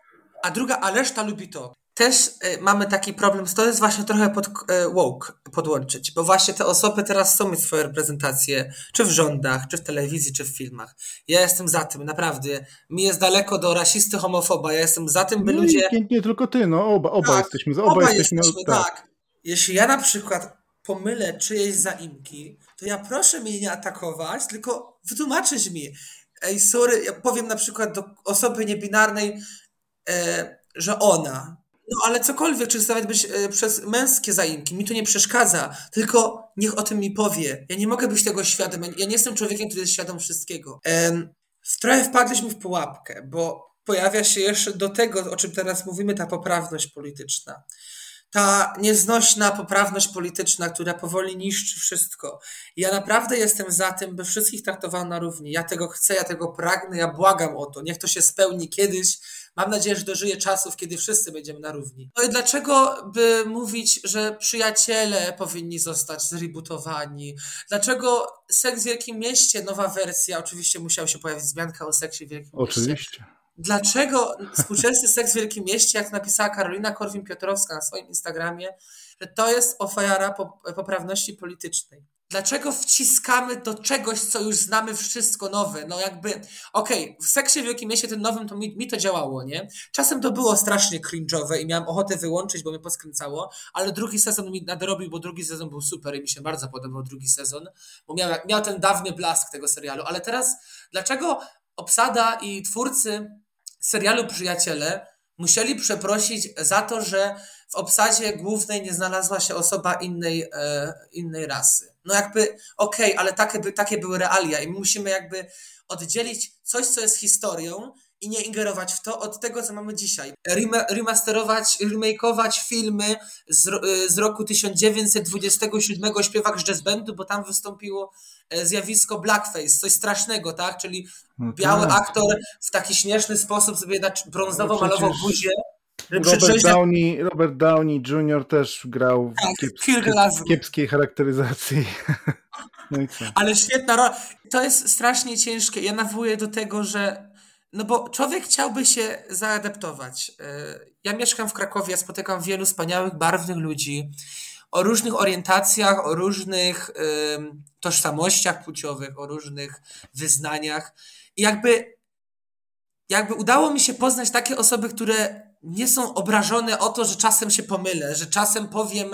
a druga, a reszta lubi to też y, mamy taki problem, to jest właśnie trochę pod y, woke podłączyć, bo właśnie te osoby teraz chcą mieć swoje reprezentacje, czy w rządach, czy w telewizji, czy w filmach. Ja jestem za tym, naprawdę. Mi jest daleko do rasisty, homofoba. Ja jestem za tym, by no ludzie. Nie, nie, tylko ty, no oba, oba tak, jesteśmy. Oba, oba jesteśmy, jesteśmy tak. tak. Jeśli ja na przykład pomylę czyjeś zaimki, to ja proszę mnie nie atakować, tylko wytłumaczyć mi. Ej, sorry, ja powiem na przykład do osoby niebinarnej, że ona, no ale cokolwiek, czy nawet być e, przez męskie zaimki, mi to nie przeszkadza, tylko niech o tym mi powie. Ja nie mogę być tego świadom, ja nie jestem człowiekiem, który jest świadom wszystkiego. Trochę wpadliśmy w pułapkę, bo pojawia się jeszcze do tego, o czym teraz mówimy, ta poprawność polityczna. Ta nieznośna poprawność polityczna, która powoli niszczy wszystko. Ja naprawdę jestem za tym, by wszystkich traktowano na równi. Ja tego chcę, ja tego pragnę, ja błagam o to. Niech to się spełni kiedyś, Mam nadzieję, że dożyję czasów, kiedy wszyscy będziemy na równi. No i dlaczego by mówić, że przyjaciele powinni zostać zrebootowani? Dlaczego Seks w Wielkim Mieście, nowa wersja, oczywiście musiał się pojawić wzmianka o seksie w Wielkim oczywiście. Dlaczego współczesny seks w Wielkim Mieście, jak napisała Karolina Korwin-Piotrowska na swoim Instagramie, że to jest ofiara poprawności politycznej. Dlaczego wciskamy do czegoś, co już znamy wszystko nowe? No jakby, okej, okay, w seksie w Wielkim Mieście tym nowym to mi, mi, to działało, nie? Czasem to było strasznie cringe'owe i miałem ochotę wyłączyć, bo mnie poskręcało, ale drugi sezon mi nadrobił, bo drugi sezon był super i mi się bardzo podobał drugi sezon, bo miał, miał ten dawny blask tego serialu. Ale teraz, dlaczego obsada i twórcy serialu Przyjaciele musieli przeprosić za to, że w obsadzie głównej nie znalazła się osoba innej, e, innej rasy. No jakby, okej, okay, ale takie, takie były realia i my musimy jakby oddzielić coś, co jest historią i nie ingerować w to od tego, co mamy dzisiaj. Remasterować, remakeować filmy z, z roku 1927 śpiewak jazz bandu, bo tam wystąpiło e, zjawisko blackface, coś strasznego, tak? Czyli no biały tak. aktor w taki śmieszny sposób sobie brązowo no malował buzię. Robert Downey, Robert Downey Jr. też grał w tak, kiep, kiepskiej charakteryzacji. (laughs) No i co? Ale świetna rola. To jest strasznie ciężkie. Ja nawołuję do tego, że no bo człowiek chciałby się zaadaptować. E, ja mieszkam w Krakowie, spotykam wielu wspaniałych, barwnych ludzi o różnych orientacjach, o różnych tożsamościach płciowych, o różnych wyznaniach. I jakby, jakby udało mi się poznać takie osoby, które nie są obrażone o to, że czasem się pomylę, że czasem powiem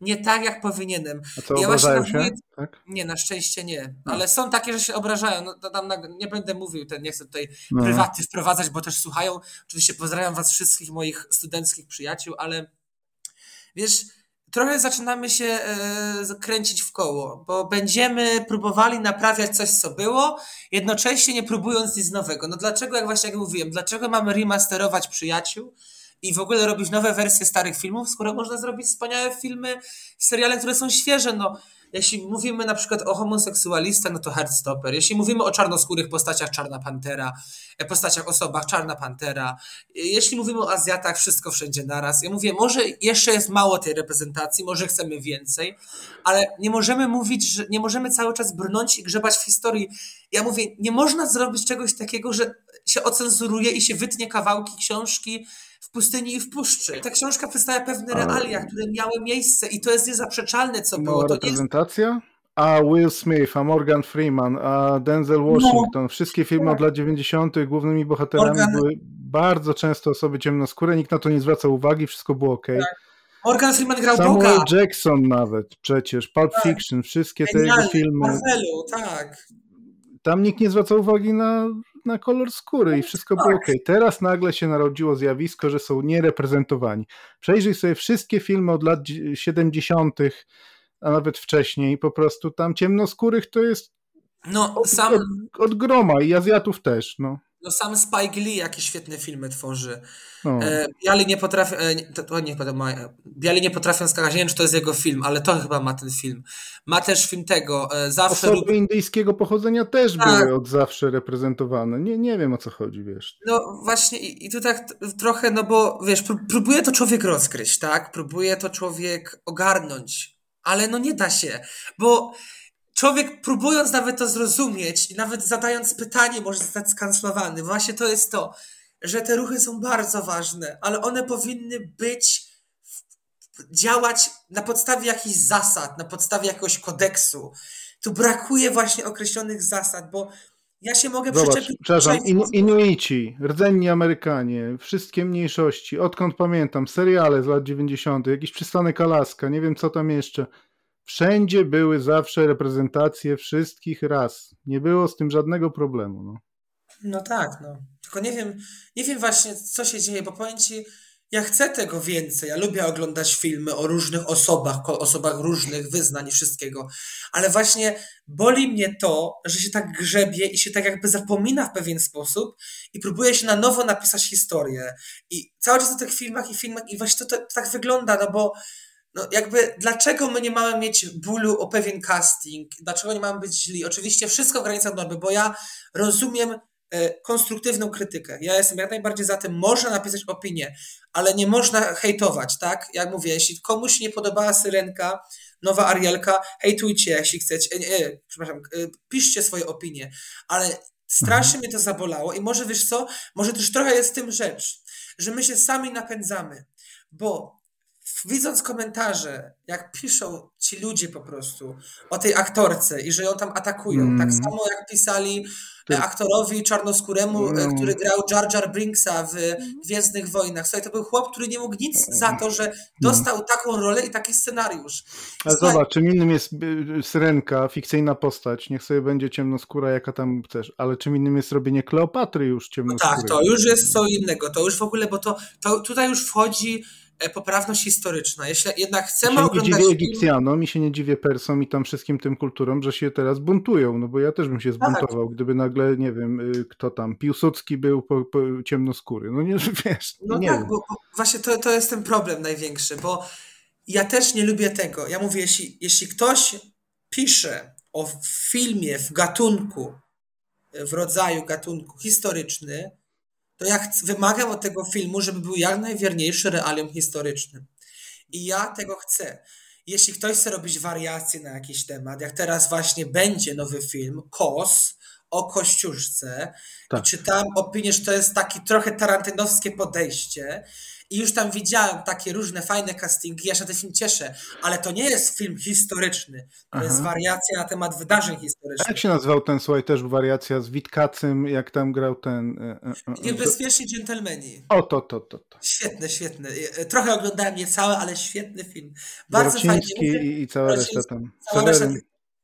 nie tak, jak powinienem. A co, ja obrażają się? Tak? Nie, na szczęście nie. No. Ale są takie, że się obrażają. No, tam nie będę mówił, ten, nie chcę tutaj no. prywatnie wprowadzać, bo też słuchają. Oczywiście pozdrawiam was wszystkich moich studenckich przyjaciół, ale wiesz, trochę zaczynamy się e, kręcić w koło, bo będziemy próbowali naprawiać coś, co było, jednocześnie nie próbując nic nowego. No dlaczego, jak właśnie jak mówiłem, dlaczego mamy remasterować przyjaciół i w ogóle robić nowe wersje starych filmów, skoro można zrobić wspaniałe filmy, seriale, które są świeże, no jeśli mówimy na przykład o homoseksualistach, no to Heartstopper. Jeśli mówimy o czarnoskórych postaciach, Czarna Pantera, e, postaciach osobach, Czarna Pantera. Jeśli mówimy o Azjatach, wszystko wszędzie naraz. Ja mówię, może jeszcze jest mało tej reprezentacji, może chcemy więcej, ale nie możemy mówić, że nie możemy cały czas brnąć i grzebać w historii. Ja mówię, nie można zrobić czegoś takiego, że się ocenzuruje i się wytnie kawałki książki pustyni i w puszczy. Ta książka przedstawia pewne realia, które miały miejsce i to jest niezaprzeczalne, co było. To reprezentacja? A Will Smith, a Morgan Freeman, a Denzel no. Washington, no. wszystkie filmy od lat 90. głównymi bohaterami Morgan... były bardzo często osoby ciemnoskóre, nikt na to nie zwracał uwagi, wszystko było ok. Tak. Morgan Freeman grał Samuel Boga. Jackson nawet przecież, Pulp tak. Fiction, wszystkie te jego filmy. Marvelu, tak. Tam nikt nie zwracał uwagi na na kolor skóry i wszystko było ok. Teraz nagle się narodziło zjawisko, że są niereprezentowani. Przejrzyj sobie wszystkie filmy od lat 70., a nawet wcześniej, po prostu tam ciemnoskórych to jest no, od, sam... od, od groma i Azjatów też. No. No sam Spike Lee jakie świetne filmy tworzy. No. E, Biali nie potrafią, e, to, to nie, Biali nie potrafią skakać, nie wiem czy to jest jego film, ale to chyba ma ten film. ma też film tego, e, zawsze... Osoby lub... indyjskiego pochodzenia też tak. były od zawsze reprezentowane. Nie, nie wiem o co chodzi, wiesz. No właśnie i, i tu tak trochę, no bo wiesz, próbuje to człowiek rozgryźć, tak? Próbuje to człowiek ogarnąć, ale no nie da się, bo człowiek próbując nawet to zrozumieć i nawet zadając pytanie może zostać skancelowany. Właśnie to jest to, że te ruchy są bardzo ważne, ale one powinny być działać na podstawie jakichś zasad, na podstawie jakiegoś kodeksu. Tu brakuje właśnie określonych zasad, bo ja się mogę Zobacz, przyczepić... Przepraszam, in, Inuici, rdzenni Amerykanie, wszystkie mniejszości, odkąd pamiętam, seriale z lat 90., jakiś przystanek Alaska, nie wiem co tam jeszcze. Wszędzie były zawsze reprezentacje wszystkich ras. Nie było z tym żadnego problemu. No, no tak, no. Tylko nie wiem, nie wiem właśnie, co się dzieje, bo powiem ci, ja chcę tego więcej. Ja lubię oglądać filmy o różnych osobach, o osobach różnych wyznań i wszystkiego. Ale właśnie boli mnie to, że się tak grzebie i się tak jakby zapomina w pewien sposób i próbuje się na nowo napisać historię. I cały czas o tych filmach i filmach i właśnie to, to, to tak wygląda, no bo no jakby dlaczego my nie mamy mieć bólu o pewien casting? Dlaczego nie mamy być źli? Oczywiście wszystko w granicach normy, bo ja rozumiem E, konstruktywną krytykę. Ja jestem jak najbardziej za tym, można napisać opinię, ale nie można hejtować, tak? Jak mówię, jeśli komuś nie podobała Syrenka, nowa Arielka, hejtujcie, jeśli chcecie, nie, nie, przepraszam, e, piszcie swoje opinie, ale strasznie mhm. mnie to zabolało i może wiesz co, może też trochę jest w tym rzecz, że my się sami napędzamy, bo widząc komentarze, jak piszą ci ludzie po prostu o tej aktorce i że ją tam atakują, mm. tak samo jak pisali Ty... aktorowi czarnoskóremu, mm. który grał Jar Jar Brinksa w Gwiezdnych Wojnach. Słuchaj, to był chłop, który nie mógł nic za to, że dostał mm. taką rolę i taki scenariusz. Ale Słuchaj... zobacz, czym innym jest y, Syrenka, fikcyjna postać, niech sobie będzie ciemnoskóra, jaka tam chcesz, ale czym innym jest robienie Kleopatry już ciemnoskórej. No tak, to już jest co innego, to już w ogóle, bo to, to tutaj już wchodzi E, poprawność historyczna. Jeśli jednak chcemy ja oglądać... Nie dziwię Egipcjanom i się nie dziwię Persom i tam wszystkim tym kulturom, że się teraz buntują, no bo ja też bym się tak. zbuntował, tak. gdyby nagle, nie wiem, y, kto tam, Piłsudski był po, po ciemnoskóry. No nie, (laughs) wiesz, No nie tak, wiem. bo właśnie to, to jest ten problem największy, bo ja też nie lubię tego. Ja mówię, jeśli, jeśli ktoś pisze o filmie w gatunku, w rodzaju gatunku historyczny, to ja wymagam od tego filmu, żeby był jak najwierniejszy realiom historycznym. I ja tego chcę. Jeśli ktoś chce robić wariacje na jakiś temat, jak teraz właśnie będzie nowy film, KOS, o Kościuszce tak. i czytałem opinię, że to jest takie trochę tarantynowskie podejście i już tam widziałem takie różne fajne castingi, ja się na film cieszę, ale to nie jest film historyczny, to Aha. jest wariacja na temat wydarzeń historycznych. A jak się nazywał ten, słuchaj, też wariacja z Witkacym, jak tam grał ten... E, e, e, Niebezpieczni dżentelmeni. O, to, to, to, to. Świetny, świetny. Trochę oglądałem nie całe, ale świetny film. Bardzo fajny. I, i cała reszta tam. Cała reszta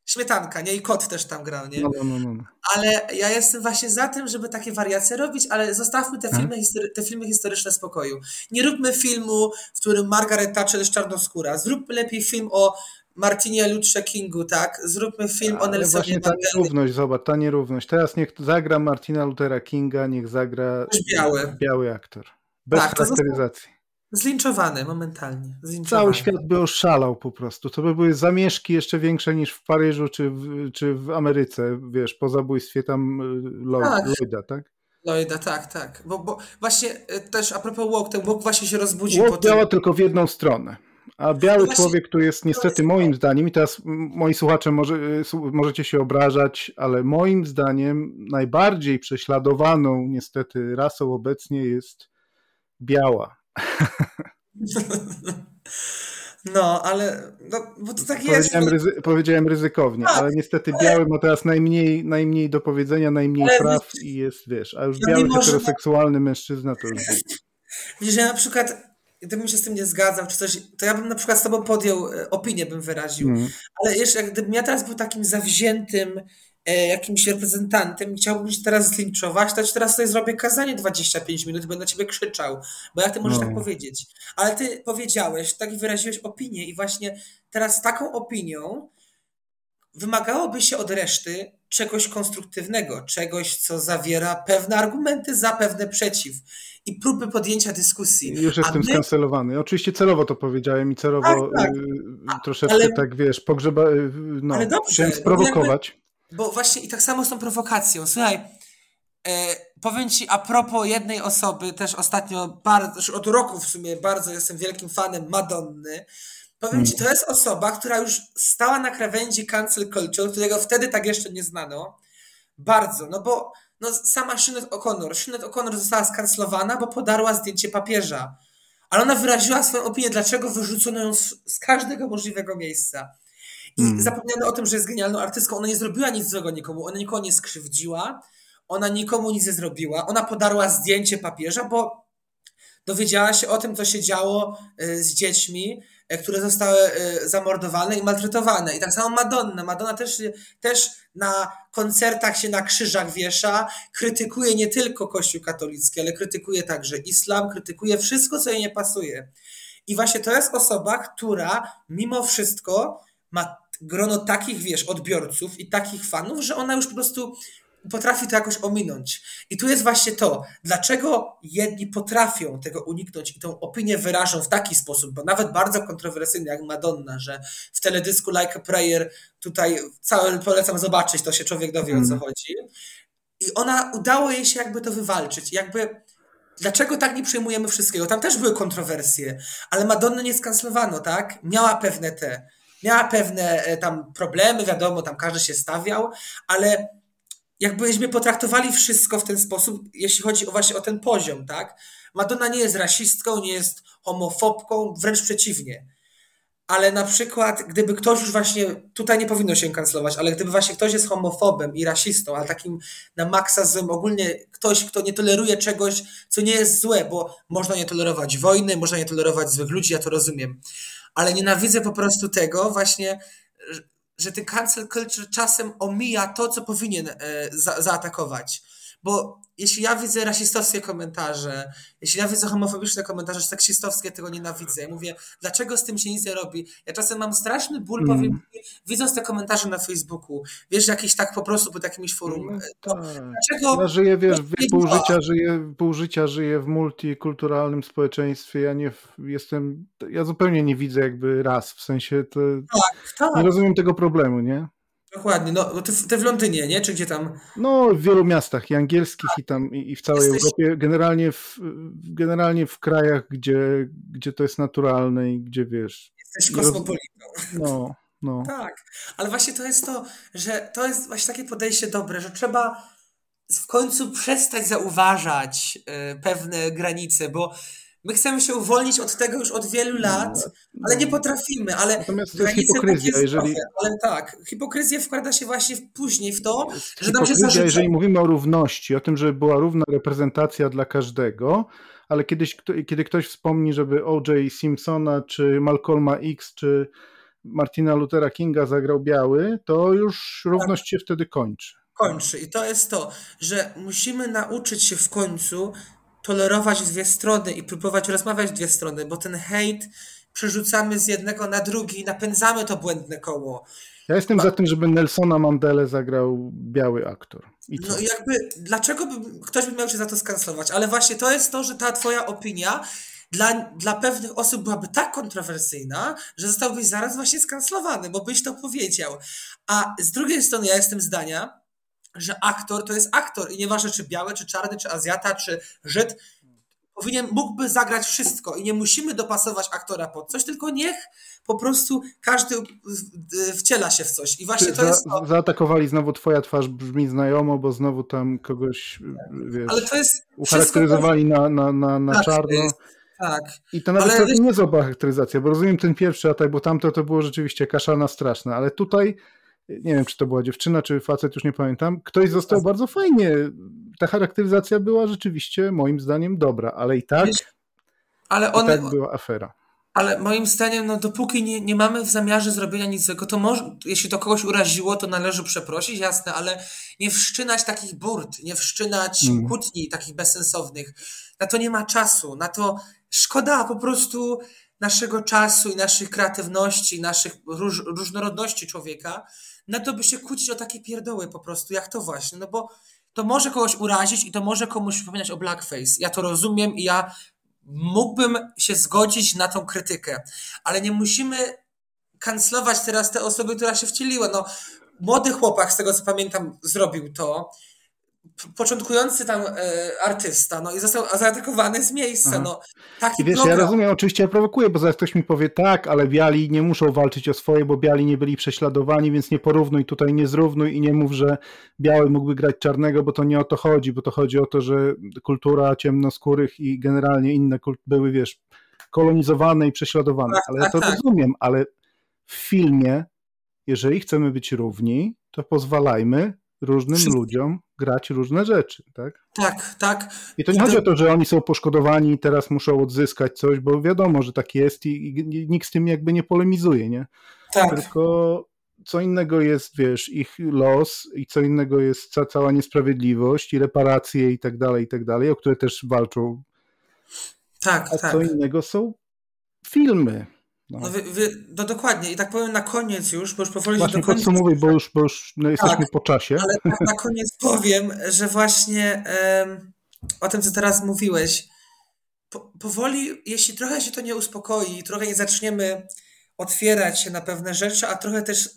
Śmietanka, nie? I kot też tam grał, nie? No, no, no, no. Ale ja jestem właśnie za tym, żeby takie wariacje robić, ale zostawmy te filmy, hmm? te filmy historyczne spokoju. Nie róbmy filmu, w którym Margaret Thatcher jest czarnoskóra. Zróbmy lepiej film o Martinie Luther Kingu, tak? Zróbmy film ale o Nelsonie właśnie ta nierówność, zobacz, ta nierówność. Teraz niech zagra Martina Luthera Kinga, niech zagra biały. biały aktor. Bez tak, charakteryzacji. Zlinczowany momentalnie. Zlinczowany. Cały świat by oszalał po prostu. To by były zamieszki jeszcze większe niż w Paryżu czy w, czy w Ameryce, wiesz, po zabójstwie tam y, tak. Lloyda, tak? Lloyda, tak, tak. Bo, bo właśnie y, też a propos walk, ten walk właśnie się rozbudził. Walk działa tym... tylko w jedną stronę. A biały no człowiek tu jest niestety moim zdaniem, i teraz moi słuchacze może, y, możecie się obrażać, ale moim zdaniem najbardziej prześladowaną niestety rasą obecnie jest biała. No, ale no, bo to tak powiedziałem jest. Ryzy powiedziałem ryzykownie, tak, ale niestety ale... biały ma teraz najmniej, najmniej do powiedzenia, najmniej ale praw i jest, wiesz, a już no biały heteroseksualny mężczyzna to już Widzisz, ja na przykład gdybym się z tym nie zgadzał, czy coś, to ja bym na przykład z tobą podjął e, opinię, bym wyraził. Mm. Ale jeszcze, gdybym ja teraz był takim zawziętym jakimś reprezentantem i chciałbym się teraz zlinczować, to teraz tutaj zrobię kazanie 25 minut i będę na ciebie krzyczał, bo jak ty możesz no. tak powiedzieć? Ale ty powiedziałeś, tak wyraziłeś opinię i właśnie teraz taką opinią wymagałoby się od reszty czegoś konstruktywnego, czegoś, co zawiera pewne argumenty za, pewne przeciw i próby podjęcia dyskusji. Już jestem my... skancelowany. Oczywiście celowo to powiedziałem i celowo tak, tak. Y, troszeczkę ale... tak, wiesz, pogrzeba, y, no, ale dobrze, chciałem sprowokować. Bo, właśnie i tak samo z tą prowokacją. Słuchaj, E, powiem ci a propos jednej osoby, też ostatnio, bardzo, od roku w sumie bardzo jestem wielkim fanem Madonny. Powiem ci, to jest osoba, która już stała na krawędzi cancel culture, którego wtedy tak jeszcze nie znano. Bardzo, no bo no, sama Sinead O'Connor. Sinead O'Connor została skancelowana, bo podarła zdjęcie papieża. Ale ona wyraziła swoją opinię, dlaczego wyrzucono ją z, z każdego możliwego miejsca. I hmm. zapomniano o tym, że jest genialną artystką. Ona nie zrobiła nic złego nikomu, ona nikogo nie skrzywdziła ona nikomu nic nie zrobiła. Ona podarła zdjęcie papieża, bo dowiedziała się o tym, co się działo y, z dziećmi, y, które zostały y, zamordowane i maltretowane. I tak samo Madonna. Madonna też, też na koncertach się na krzyżach wiesza, krytykuje nie tylko Kościół katolicki, ale krytykuje także islam, krytykuje wszystko, co jej nie pasuje. I właśnie to jest osoba, która mimo wszystko ma grono takich, wiesz, odbiorców i takich fanów, że ona już po prostu potrafi to jakoś ominąć. I tu jest właśnie to, dlaczego jedni potrafią tego uniknąć i tą opinię wyrażą w taki sposób, bo nawet bardzo kontrowersyjny jak Madonna, że w teledysku Like a Prayer tutaj cały polecam zobaczyć, to się człowiek dowie mm. o co mhm. chodzi. I ona udało jej się jakby to wywalczyć. Jakby dlaczego tak nie przyjmujemy wszystkiego? Tam też były kontrowersje, ale Madonna nie skancelowano, tak? Miała pewne te, miała pewne e, tam problemy, wiadomo, tam każdy się stawiał, ale jakbyśmy potraktowali wszystko w ten sposób, jeśli chodzi właśnie o ten poziom, tak? Madonna nie jest rasistką, nie jest homofobką, wręcz przeciwnie. Ale na przykład, gdyby ktoś już właśnie, tutaj nie powinno się kancelować, ale gdyby właśnie ktoś jest homofobem i rasistą, ale takim na maksa złym, ogólnie ktoś, kto nie toleruje czegoś, co nie jest złe, bo można nie tolerować wojny, można nie tolerować złych ludzi, ja to rozumiem. Ale nienawidzę po prostu tego właśnie, że ten cancel culture czasem omija to, co powinien e, za, zaatakować. Bo jeśli ja widzę rasistowskie komentarze, jeśli ja widzę homofobiczne komentarze, seksistowskie, tego nienawidzę. Ja mówię, dlaczego z tym się nic nie robi? Ja czasem mam straszny ból, mm. powiem widząc te komentarze na Facebooku. Wiesz, jakiś tak po prostu pod jakimś forum. No, tak. dlaczego... Ja żyję, wiesz, pół życia, żyję, pół życia żyję w multikulturalnym społeczeństwie. Ja nie jestem, ja zupełnie nie widzę jakby raz, w sensie to tak, tak. nie rozumiem tego problemu, nie? Dokładnie, no ty, ty w Londynie, nie? Czy gdzie tam? No, w wielu miastach i angielskich, i tam, i, i w całej Jesteś... Europie, generalnie w, generalnie w krajach, gdzie, gdzie to jest naturalne i gdzie wiesz. Jesteś kosmopolitą. No, no. Tak, ale właśnie to jest to, że to jest właśnie takie podejście dobre, że trzeba w końcu przestać zauważać y, pewne granice, bo My chcemy się uwolnić od tego już od wielu no, lat, ale nie no. potrafimy, ale Natomiast to jest hipokryzja, jeżeli... Ale tak, hipokryzja wkłada się właśnie później w to, że nam się zarzuca... jeżeli mówimy o równości, o tym, żeby była równa reprezentacja dla każdego, ale kiedyś, kiedy ktoś wspomni, żeby O.J. Simpsona, czy Malcolma X, czy Martina Luthera Kinga zagrał biały, to już równość tak. się wtedy kończy. Kończy. I to jest to, że musimy nauczyć się w końcu tolerować dwie strony i próbować rozmawiać dwie strony, bo ten hejt przerzucamy z jednego na drugi i napędzamy to błędne koło. Ja jestem za tym, żeby Nelsona Mandele zagrał biały aktor. I no jakby, dlaczego by, ktoś by miał się za to skancelować? Ale właśnie to jest to, że ta twoja opinia dla, dla pewnych osób byłaby tak kontrowersyjna, że zostałbyś zaraz właśnie skancelowany, bo byś to powiedział. A z drugiej strony ja jestem zdania, że aktor to jest aktor i nieważne czy biały, czy czarny, czy Azjata, czy Żyd, powinien, mógłby zagrać wszystko i nie musimy dopasować aktora pod coś, tylko niech po prostu każdy wciela się w coś. I właśnie to jest. To. Zaatakowali znowu twoja twarz brzmi znajomo, bo znowu tam kogoś wiesz, Ale to jest ucharakteryzowali na, na, na, na tak, czarno. Jest, tak. I to nawet ale... nie jest charakteryzacja, bo rozumiem ten pierwszy atak, bo tamto to było rzeczywiście kaszana straszna, ale tutaj nie wiem, czy to była dziewczyna, czy facet, już nie pamiętam, ktoś został bardzo fajnie. Ta charakteryzacja była rzeczywiście moim zdaniem dobra, ale i tak, ale one, i tak była afera. Ale moim zdaniem, no dopóki nie, nie mamy w zamiarze zrobienia nic złego, to może, jeśli to kogoś uraziło, to należy przeprosić, jasne, ale nie wszczynać takich burt, nie wszczynać mm. kłótni takich bezsensownych. Na to nie ma czasu, na to szkoda po prostu naszego czasu i naszych kreatywności, naszych róż, różnorodności człowieka, na to by się kłócić o takie pierdoły po prostu, jak to właśnie, no bo to może kogoś urazić i to może komuś przypominać o blackface. Ja to rozumiem i ja mógłbym się zgodzić na tą krytykę, ale nie musimy kancelować teraz te osoby, która się wcieliła. No, młody chłopak, z tego co pamiętam, zrobił to początkujący tam e, artysta, no i został zaatakowany z miejsca, Aha. no. Taki I wiesz, program... ja rozumiem, oczywiście ja prowokuję, bo zaraz ktoś mi powie, tak, ale biali nie muszą walczyć o swoje, bo biali nie byli prześladowani, więc nie porównuj tutaj, nie zrównuj i nie mów, że biały mógłby grać czarnego, bo to nie o to chodzi, bo to chodzi o to, że kultura ciemnoskórych i generalnie inne kult były, wiesz, kolonizowane i prześladowane, tak, ale tak, ja to tak. rozumiem, ale w filmie, jeżeli chcemy być równi, to pozwalajmy różnym Wszystko. ludziom grać różne rzeczy, tak? Tak, tak. I to nie I chodzi to... o to, że oni są poszkodowani i teraz muszą odzyskać coś, bo wiadomo, że tak jest i, i nikt z tym jakby nie polemizuje, nie? Tak. Tylko co innego jest, wiesz, ich los i co innego jest ca cała niesprawiedliwość i reparacje i tak dalej, i tak dalej, o które też walczą. Tak, A tak. co innego są filmy, no. No, wy, wy, no, dokładnie. I tak powiem na koniec już, bo już powoli Właśnie do końca. podsumowuj, bo już, bo już no, jesteśmy tak, po czasie. Ale tak na koniec (laughs) powiem, że właśnie um, o tym, co teraz mówiłeś, po, powoli, jeśli trochę się to nie uspokoi, trochę nie zaczniemy otwierać się na pewne rzeczy, a trochę też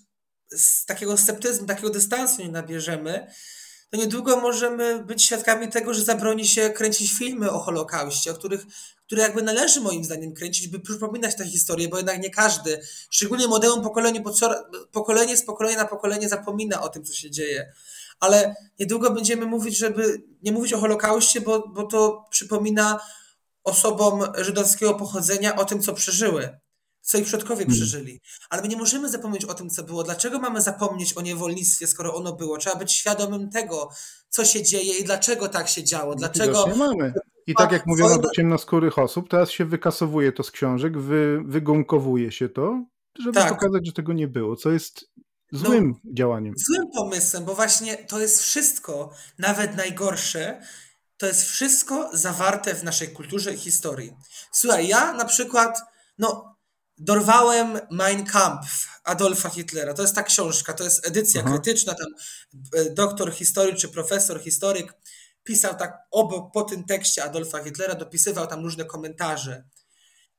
z takiego sceptyzmu, takiego dystansu nie nabierzemy, to niedługo możemy być świadkami tego, że zabroni się kręcić filmy o Holokauście, o których, które jakby należy moim zdaniem kręcić, by przypominać tę historię, bo jednak nie każdy, szczególnie młodemu pokoleniu, pokolenie z pokolenia na pokolenie zapomina o tym, co się dzieje. Ale niedługo będziemy mówić, żeby nie mówić o Holokauście, bo, bo to przypomina osobom żydowskiego pochodzenia o tym, co przeżyły co ich przodkowie hmm. przeżyli. Ale my nie możemy zapomnieć o tym, co było. Dlaczego mamy zapomnieć o niewolnictwie, skoro ono było? Trzeba być świadomym tego, co się dzieje i dlaczego tak się działo. Dlaczego. No. I tak jak mówiono do ciemnoskórych osób, teraz się wykasowuje to z książek, wy, wygumkowuje się to, żeby tak. pokazać, że tego nie było, co jest złym no, działaniem. Złym pomysłem, bo właśnie to jest wszystko, nawet najgorsze, to jest wszystko zawarte w naszej kulturze i historii. Słuchaj, ja na przykład, no dorwałem Mein Kampf Adolfa Hitlera. To jest ta książka, to jest edycja Aha. krytyczna, tam e, doktor historii czy profesor historyk pisał tak obok, po tym tekście Adolfa Hitlera, dopisywał tam różne komentarze.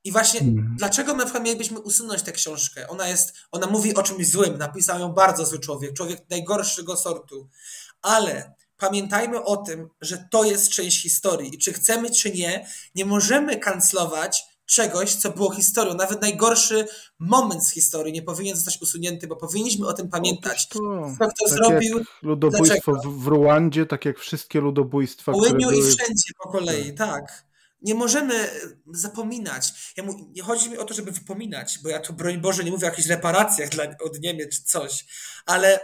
I właśnie hmm. dlaczego my mielibyśmy usunąć tę książkę? Ona jest, ona mówi o czymś złym, napisał ją bardzo zły człowiek, człowiek najgorszego sortu. Ale pamiętajmy o tym, że to jest część historii i czy chcemy, czy nie, nie możemy kanclować czegoś, co było historią. Nawet najgorszy moment z historii nie powinien zostać usunięty, bo powinniśmy o tym pamiętać. To, kto tak zrobił. ludobójstwo dlaczego? w Rwandzie, tak jak wszystkie ludobójstwa. W były... i wszędzie po kolei, tak. tak. Nie możemy zapominać. Ja mu, nie chodzi mi o to, żeby wypominać, bo ja tu, broń Boże, nie mówię o jakichś reparacjach dla, od Niemiec czy coś, ale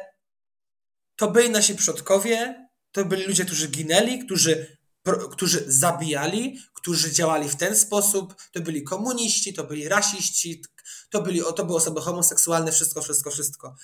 to byli nasi przodkowie, to byli ludzie, którzy ginęli, którzy którzy zabijali, którzy działali w ten sposób, to byli komuniści, to byli rasiści, to, byli, to były osoby homoseksualne, wszystko, wszystko, wszystko.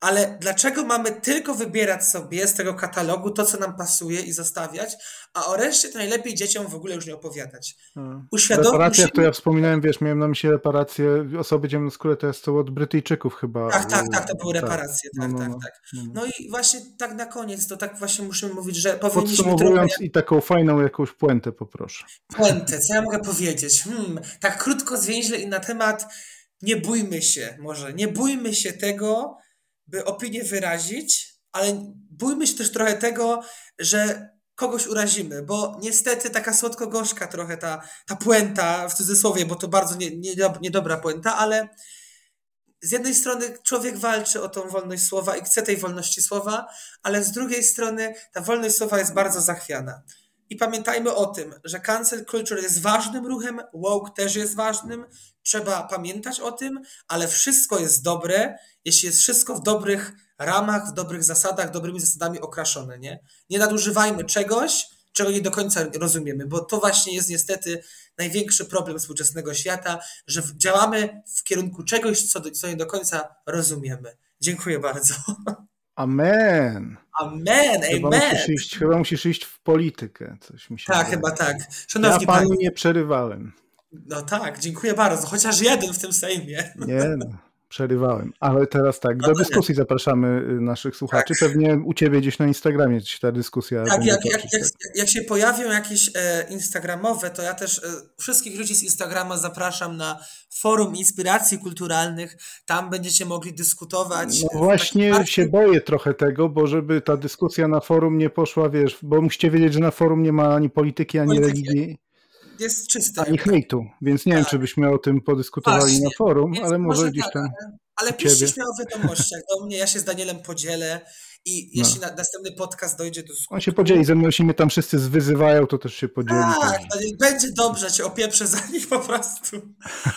Ale dlaczego mamy tylko wybierać sobie z tego katalogu to, co nam pasuje i zostawiać, a o reszcie to najlepiej dzieciom w ogóle już nie opowiadać. Hmm. Uświadomić. Reparacje, musimy... to ja wspominałem, wiesz, miałem na myśli reparacje osoby ciemnoskóre, to jest to od Brytyjczyków chyba. Tak, tak, tak, to były tak. reparacje, tak, no, no, tak, no. tak. No. no i właśnie tak na koniec, to tak właśnie musimy mówić, że powinniśmy... Podsumowując trochę... i taką fajną jakąś puentę poproszę. Puentę, co ja mogę powiedzieć? Hmm, tak krótko, zwięźle i na temat nie bójmy się może, nie bójmy się tego, by opinię wyrazić, ale bójmy się też trochę tego, że kogoś urazimy, bo niestety taka słodko-gorzka trochę ta, ta puenta, w cudzysłowie, bo to bardzo nie, nie, niedobra puenta, ale z jednej strony człowiek walczy o tą wolność słowa i chce tej wolności słowa, ale z drugiej strony ta wolność słowa jest bardzo zachwiana. I pamiętajmy o tym, że cancel culture jest ważnym ruchem, woke też jest ważnym, trzeba pamiętać o tym, ale wszystko jest dobre, jeśli jest wszystko w dobrych ramach, w dobrych zasadach, dobrymi zasadami okraszone, nie? Nie nadużywajmy czegoś, czego nie do końca rozumiemy, bo to właśnie jest niestety największy problem współczesnego świata, że działamy w kierunku czegoś, co, do, co nie do końca rozumiemy. Dziękuję bardzo. Amen. Amen, chyba amen. Musisz iść, chyba musisz iść w politykę. Coś mi się tak, wydaje. chyba tak. Szanowni ja panu nie przerywałem. No tak, dziękuję bardzo. Chociaż jeden w tym Sejmie. Nie no (laughs) przerywałem. Ale teraz tak, do dyskusji zapraszamy y, naszych słuchaczy. Tak. Pewnie u Ciebie gdzieś na Instagramie ta dyskusja. Tak, jak, jak, jak, jak, się pojawią jakieś e, instagramowe, to ja też e, wszystkich ludzi z Instagrama zapraszam na forum inspiracji kulturalnych. Tam będziecie mogli dyskutować. No właśnie się boję trochę tego, bo żeby ta dyskusja na forum nie poszła, wiesz, bo musicie wiedzieć, że na forum nie ma ani polityki, ani polityki. religii jest czysty. Ani hejtu, więc nie tak. wiem, czy byśmy o tym podyskutowali Właśnie. na forum, ale może, może gdzieś tak, tam. ale, ale piszcie śmiało w wiadomościach do mnie, ja się z Danielem podzielę i no. jeśli na, następny podcast dojdzie do skutku... On się podzieli ze mną, jeśli mnie tam wszyscy zwyzywają, to też się podzieli. Tak, będzie dobrze, cię opieprzę za nich po prostu.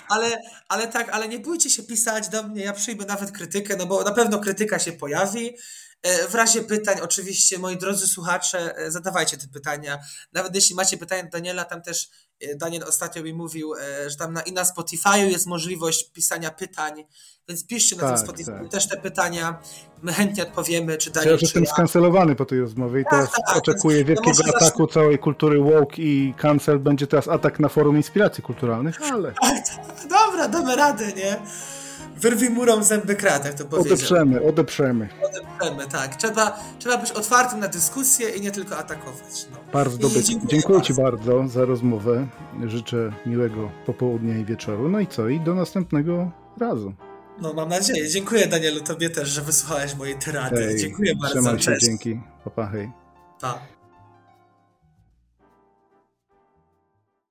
Ale, ale tak, ale nie bójcie się pisać do mnie, ja przyjmę nawet krytykę, no bo na pewno krytyka się pojawi, E, w razie pytań, oczywiście, moi drodzy słuchacze, e, zadawajcie te pytania. Nawet jeśli macie pytania do Daniela, tam też Daniel ostatnio mi mówił, że tam na, i na Spotify jest możliwość pisania pytań, więc piszcie na tak, tym Spotify tak. też te pytania. My chętnie odpowiemy, czy Daniel. Ja już jestem ja. skancelowany po tej rozmowie i tak, teraz tak, oczekuję wielkiego no ataku całej kultury woke i cancel. Będzie teraz atak na forum inspiracji kulturalnych, ale. Tak, (laughs) tak. dobra, damy radę, nie? Wyrwij murą zęby kratę, to powiedział. Odeprzemy, odeprzemy. Odeprzemy, tak. Trzeba, trzeba być otwartym na dyskusję i nie tylko atakować. No. Bardzo dobry. Dziękuję, dziękuję bardzo. Ci bardzo za rozmowę. Życzę miłego popołudnia i wieczoru. No i co? I do następnego razu. No mam nadzieję. Dziękuję Danielu, tobie też, że wysłuchałeś mojej tyrady. Hej, dziękuję bardzo. Się, dzięki. Papa, hej. Pa.